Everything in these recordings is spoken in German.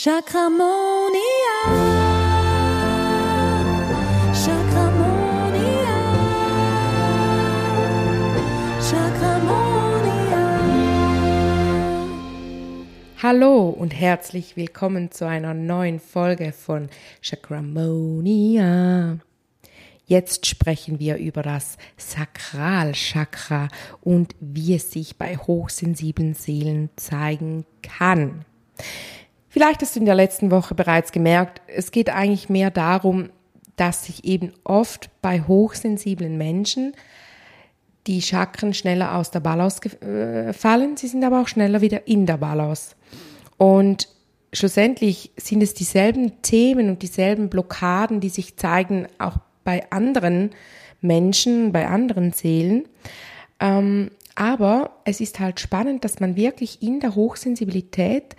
Chakramonia. Chakramonia. Chakramonia. Hallo und herzlich willkommen zu einer neuen Folge von Chakramonia. Jetzt sprechen wir über das Sakralchakra und wie es sich bei hochsensiblen Seelen zeigen kann. Vielleicht hast du in der letzten Woche bereits gemerkt, es geht eigentlich mehr darum, dass sich eben oft bei hochsensiblen Menschen die Chakren schneller aus der Balance äh, fallen, sie sind aber auch schneller wieder in der Balance. Und schlussendlich sind es dieselben Themen und dieselben Blockaden, die sich zeigen auch bei anderen Menschen, bei anderen Seelen. Ähm, aber es ist halt spannend, dass man wirklich in der Hochsensibilität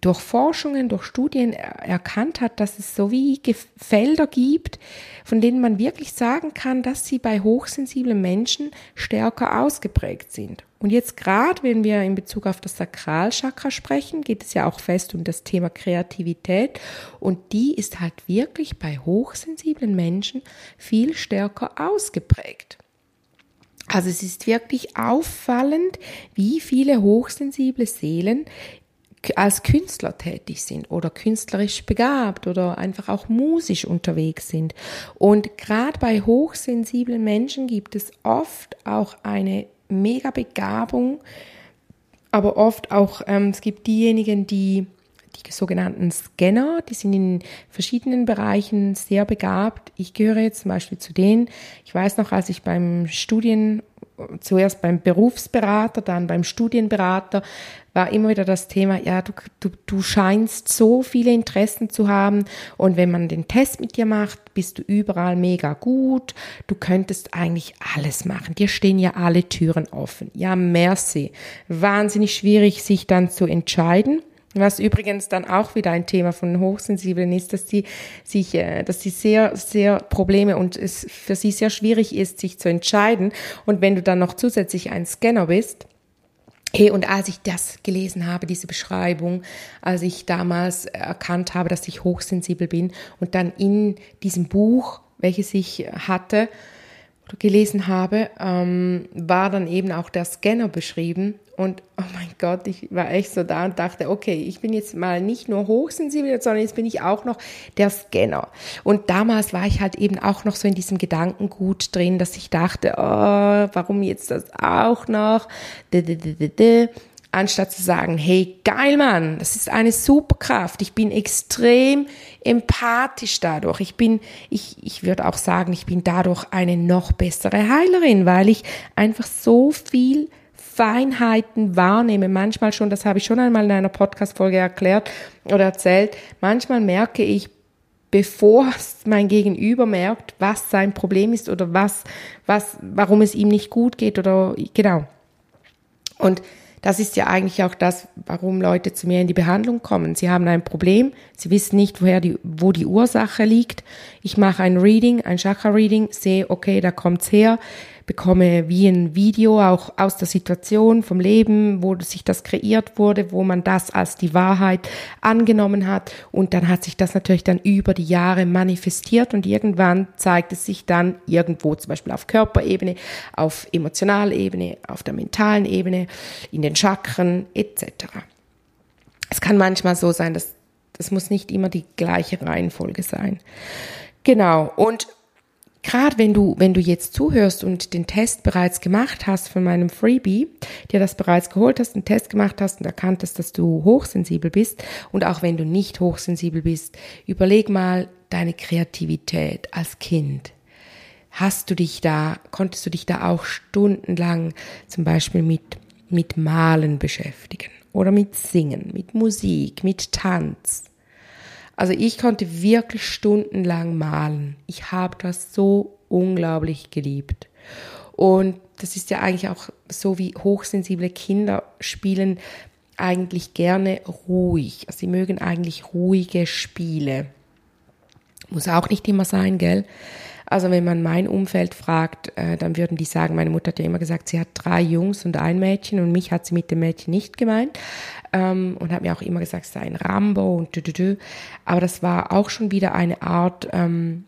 durch Forschungen, durch Studien erkannt hat, dass es so wie Felder gibt, von denen man wirklich sagen kann, dass sie bei hochsensiblen Menschen stärker ausgeprägt sind. Und jetzt gerade, wenn wir in Bezug auf das Sakralchakra sprechen, geht es ja auch fest um das Thema Kreativität. Und die ist halt wirklich bei hochsensiblen Menschen viel stärker ausgeprägt. Also es ist wirklich auffallend, wie viele hochsensible Seelen als Künstler tätig sind oder künstlerisch begabt oder einfach auch musisch unterwegs sind. Und gerade bei hochsensiblen Menschen gibt es oft auch eine mega Begabung, aber oft auch, ähm, es gibt diejenigen, die die sogenannten Scanner, die sind in verschiedenen Bereichen sehr begabt. Ich gehöre jetzt zum Beispiel zu denen, ich weiß noch, als ich beim Studien zuerst beim Berufsberater, dann beim Studienberater, war immer wieder das Thema, ja, du, du, du scheinst so viele Interessen zu haben und wenn man den Test mit dir macht, bist du überall mega gut, du könntest eigentlich alles machen, dir stehen ja alle Türen offen. Ja, merci. Wahnsinnig schwierig, sich dann zu entscheiden. Was übrigens dann auch wieder ein Thema von Hochsensiblen ist, dass die sich, äh, dass sie sehr, sehr Probleme und es für sie sehr schwierig ist, sich zu entscheiden. Und wenn du dann noch zusätzlich ein Scanner bist, Hey, und als ich das gelesen habe, diese Beschreibung, als ich damals erkannt habe, dass ich hochsensibel bin und dann in diesem Buch, welches ich hatte gelesen habe, ähm, war dann eben auch der Scanner beschrieben und oh mein Gott, ich war echt so da und dachte, okay, ich bin jetzt mal nicht nur hochsensibel, sondern jetzt bin ich auch noch der Scanner. Und damals war ich halt eben auch noch so in diesem Gedankengut drin, dass ich dachte, oh, warum jetzt das auch noch? Anstatt zu sagen, hey, geil Mann, das ist eine Superkraft. Ich bin extrem empathisch dadurch. Ich bin, ich, ich würde auch sagen, ich bin dadurch eine noch bessere Heilerin, weil ich einfach so viel Feinheiten wahrnehme. Manchmal schon, das habe ich schon einmal in einer Podcast-Folge erklärt oder erzählt, manchmal merke ich, bevor mein Gegenüber merkt, was sein Problem ist oder was, was, warum es ihm nicht gut geht oder genau. Und das ist ja eigentlich auch das, warum Leute zu mir in die Behandlung kommen. Sie haben ein Problem, sie wissen nicht, woher die, wo die Ursache liegt. Ich mache ein Reading, ein Chakra-Reading, sehe, okay, da kommt's her bekomme wie ein Video auch aus der Situation vom Leben, wo sich das kreiert wurde, wo man das als die Wahrheit angenommen hat und dann hat sich das natürlich dann über die Jahre manifestiert und irgendwann zeigt es sich dann irgendwo zum Beispiel auf Körperebene, auf Emotionalebene, auf der mentalen Ebene, in den Chakren etc. Es kann manchmal so sein, dass das muss nicht immer die gleiche Reihenfolge sein. Genau. Und gerade wenn du, wenn du jetzt zuhörst und den Test bereits gemacht hast von meinem Freebie, dir das bereits geholt hast, einen Test gemacht hast und erkannt hast, dass du hochsensibel bist und auch wenn du nicht hochsensibel bist, überleg mal deine Kreativität als Kind. Hast du dich da, konntest du dich da auch stundenlang zum Beispiel mit, mit Malen beschäftigen oder mit Singen, mit Musik, mit Tanz? Also ich konnte wirklich stundenlang malen. Ich habe das so unglaublich geliebt. Und das ist ja eigentlich auch so, wie hochsensible Kinder spielen eigentlich gerne ruhig. Also sie mögen eigentlich ruhige Spiele. Muss auch nicht immer sein, gell? Also wenn man mein Umfeld fragt, äh, dann würden die sagen, meine Mutter hat ja immer gesagt, sie hat drei Jungs und ein Mädchen und mich hat sie mit dem Mädchen nicht gemeint ähm, und hat mir auch immer gesagt, es sei ein Rambo und dü, dü, dü. Aber das war auch schon wieder eine Art ähm,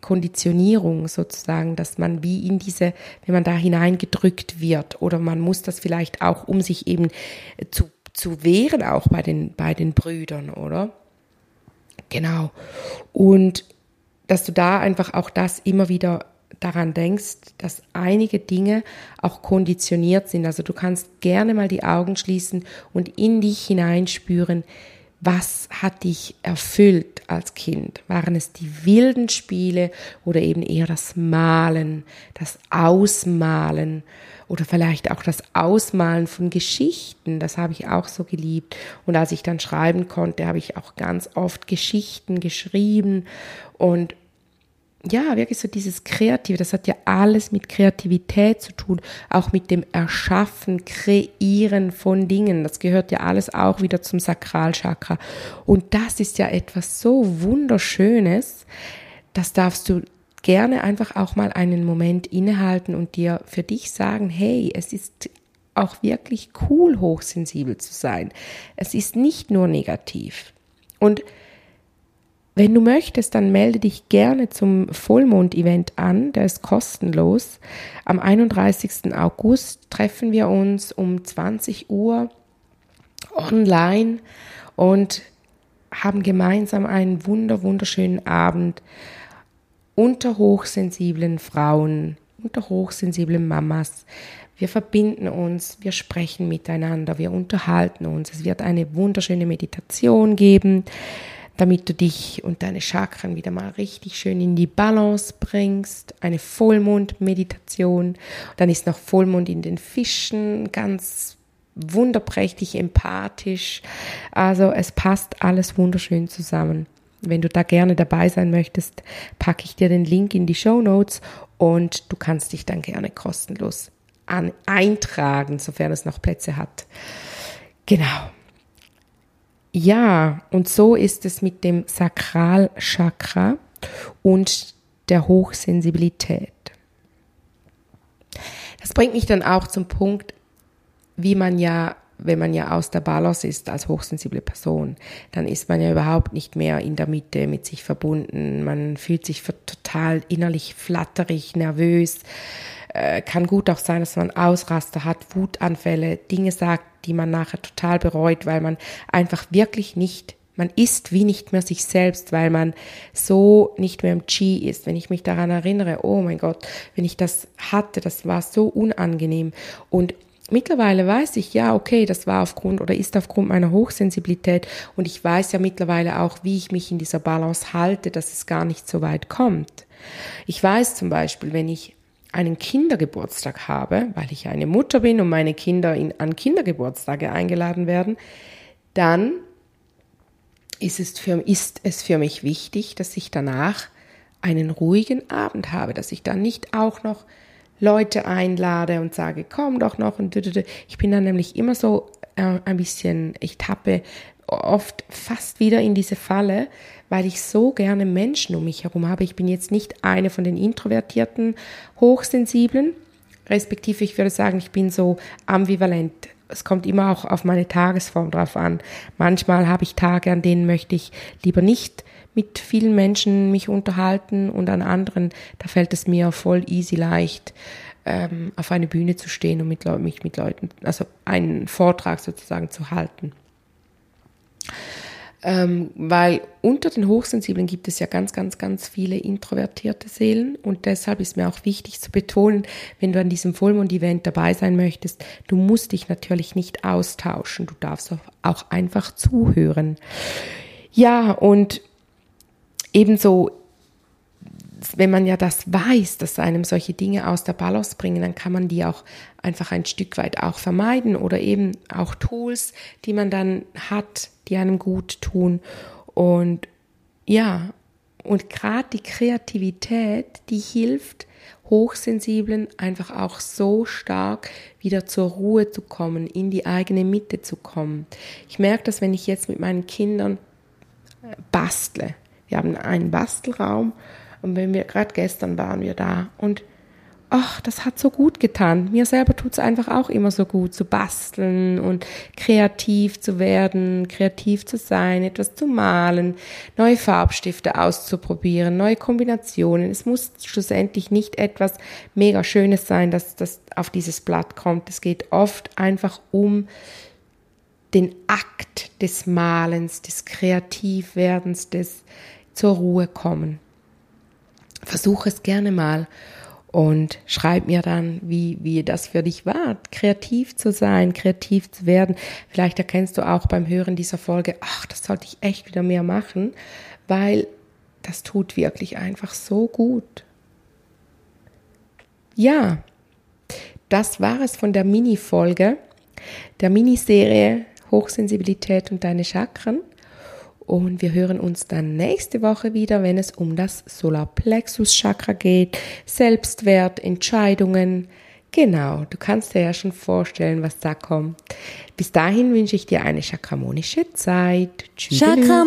Konditionierung sozusagen, dass man wie in diese, wenn man da hineingedrückt wird oder man muss das vielleicht auch, um sich eben zu, zu wehren, auch bei den, bei den Brüdern, oder? Genau. Und dass du da einfach auch das immer wieder daran denkst, dass einige Dinge auch konditioniert sind. Also du kannst gerne mal die Augen schließen und in dich hineinspüren, was hat dich erfüllt als Kind? Waren es die wilden Spiele oder eben eher das Malen, das Ausmalen oder vielleicht auch das Ausmalen von Geschichten? Das habe ich auch so geliebt. Und als ich dann schreiben konnte, habe ich auch ganz oft Geschichten geschrieben und ja, wirklich so dieses Kreative, das hat ja alles mit Kreativität zu tun, auch mit dem Erschaffen, Kreieren von Dingen. Das gehört ja alles auch wieder zum Sakralchakra. Und das ist ja etwas so Wunderschönes, das darfst du gerne einfach auch mal einen Moment innehalten und dir für dich sagen, hey, es ist auch wirklich cool, hochsensibel zu sein. Es ist nicht nur negativ. Und wenn du möchtest, dann melde dich gerne zum Vollmond-Event an. Der ist kostenlos. Am 31. August treffen wir uns um 20 Uhr online und haben gemeinsam einen wunder, wunderschönen Abend unter hochsensiblen Frauen, unter hochsensiblen Mamas. Wir verbinden uns, wir sprechen miteinander, wir unterhalten uns. Es wird eine wunderschöne Meditation geben damit du dich und deine Chakren wieder mal richtig schön in die Balance bringst. Eine Vollmond-Meditation. Dann ist noch Vollmond in den Fischen, ganz wunderprächtig empathisch. Also es passt alles wunderschön zusammen. Wenn du da gerne dabei sein möchtest, packe ich dir den Link in die Show Notes und du kannst dich dann gerne kostenlos an eintragen, sofern es noch Plätze hat. Genau. Ja, und so ist es mit dem Sakralchakra und der Hochsensibilität. Das bringt mich dann auch zum Punkt, wie man ja, wenn man ja aus der Balance ist als hochsensible Person, dann ist man ja überhaupt nicht mehr in der Mitte mit sich verbunden. Man fühlt sich total innerlich flatterig, nervös. Äh, kann gut auch sein, dass man Ausraster hat, Wutanfälle, Dinge sagt, die man nachher total bereut, weil man einfach wirklich nicht, man ist wie nicht mehr sich selbst, weil man so nicht mehr im Chi ist. Wenn ich mich daran erinnere, oh mein Gott, wenn ich das hatte, das war so unangenehm. Und mittlerweile weiß ich, ja, okay, das war aufgrund oder ist aufgrund meiner Hochsensibilität und ich weiß ja mittlerweile auch, wie ich mich in dieser Balance halte, dass es gar nicht so weit kommt. Ich weiß zum Beispiel, wenn ich einen Kindergeburtstag habe, weil ich eine Mutter bin und meine Kinder in, an Kindergeburtstage eingeladen werden, dann ist es, für, ist es für mich wichtig, dass ich danach einen ruhigen Abend habe, dass ich dann nicht auch noch Leute einlade und sage, komm doch noch und ich bin dann nämlich immer so äh, ein bisschen, ich tappe oft fast wieder in diese Falle, weil ich so gerne Menschen um mich herum habe. Ich bin jetzt nicht eine von den introvertierten Hochsensiblen, respektive ich würde sagen, ich bin so ambivalent. Es kommt immer auch auf meine Tagesform drauf an. Manchmal habe ich Tage, an denen möchte ich lieber nicht mit vielen Menschen mich unterhalten und an anderen, da fällt es mir voll easy leicht, ähm, auf eine Bühne zu stehen und mit, mich mit Leuten, also einen Vortrag sozusagen zu halten. Ähm, weil unter den Hochsensiblen gibt es ja ganz, ganz, ganz viele introvertierte Seelen und deshalb ist mir auch wichtig zu betonen, wenn du an diesem Vollmond-Event dabei sein möchtest, du musst dich natürlich nicht austauschen, du darfst auch einfach zuhören. Ja, und ebenso wenn man ja das weiß, dass einem solche Dinge aus der Balance bringen, dann kann man die auch einfach ein Stück weit auch vermeiden oder eben auch Tools, die man dann hat, die einem gut tun. Und ja, und gerade die Kreativität, die hilft Hochsensiblen einfach auch so stark wieder zur Ruhe zu kommen, in die eigene Mitte zu kommen. Ich merke das, wenn ich jetzt mit meinen Kindern bastle. Wir haben einen Bastelraum Und wenn wir, gerade gestern waren wir da und ach, das hat so gut getan. Mir selber tut es einfach auch immer so gut, zu basteln und kreativ zu werden, kreativ zu sein, etwas zu malen, neue Farbstifte auszuprobieren, neue Kombinationen. Es muss schlussendlich nicht etwas mega Schönes sein, dass das auf dieses Blatt kommt. Es geht oft einfach um den Akt des Malens, des Kreativwerdens, des zur Ruhe kommen. Versuche es gerne mal und schreib mir dann, wie, wie das für dich war, kreativ zu sein, kreativ zu werden. Vielleicht erkennst du auch beim Hören dieser Folge, ach, das sollte ich echt wieder mehr machen, weil das tut wirklich einfach so gut. Ja, das war es von der Mini-Folge, der Miniserie Hochsensibilität und deine Chakren. Und wir hören uns dann nächste Woche wieder, wenn es um das Solarplexus Chakra geht, Selbstwert, Entscheidungen. Genau, du kannst dir ja schon vorstellen, was da kommt. Bis dahin wünsche ich dir eine chakramonische Zeit. Tschüss. Chakramonia.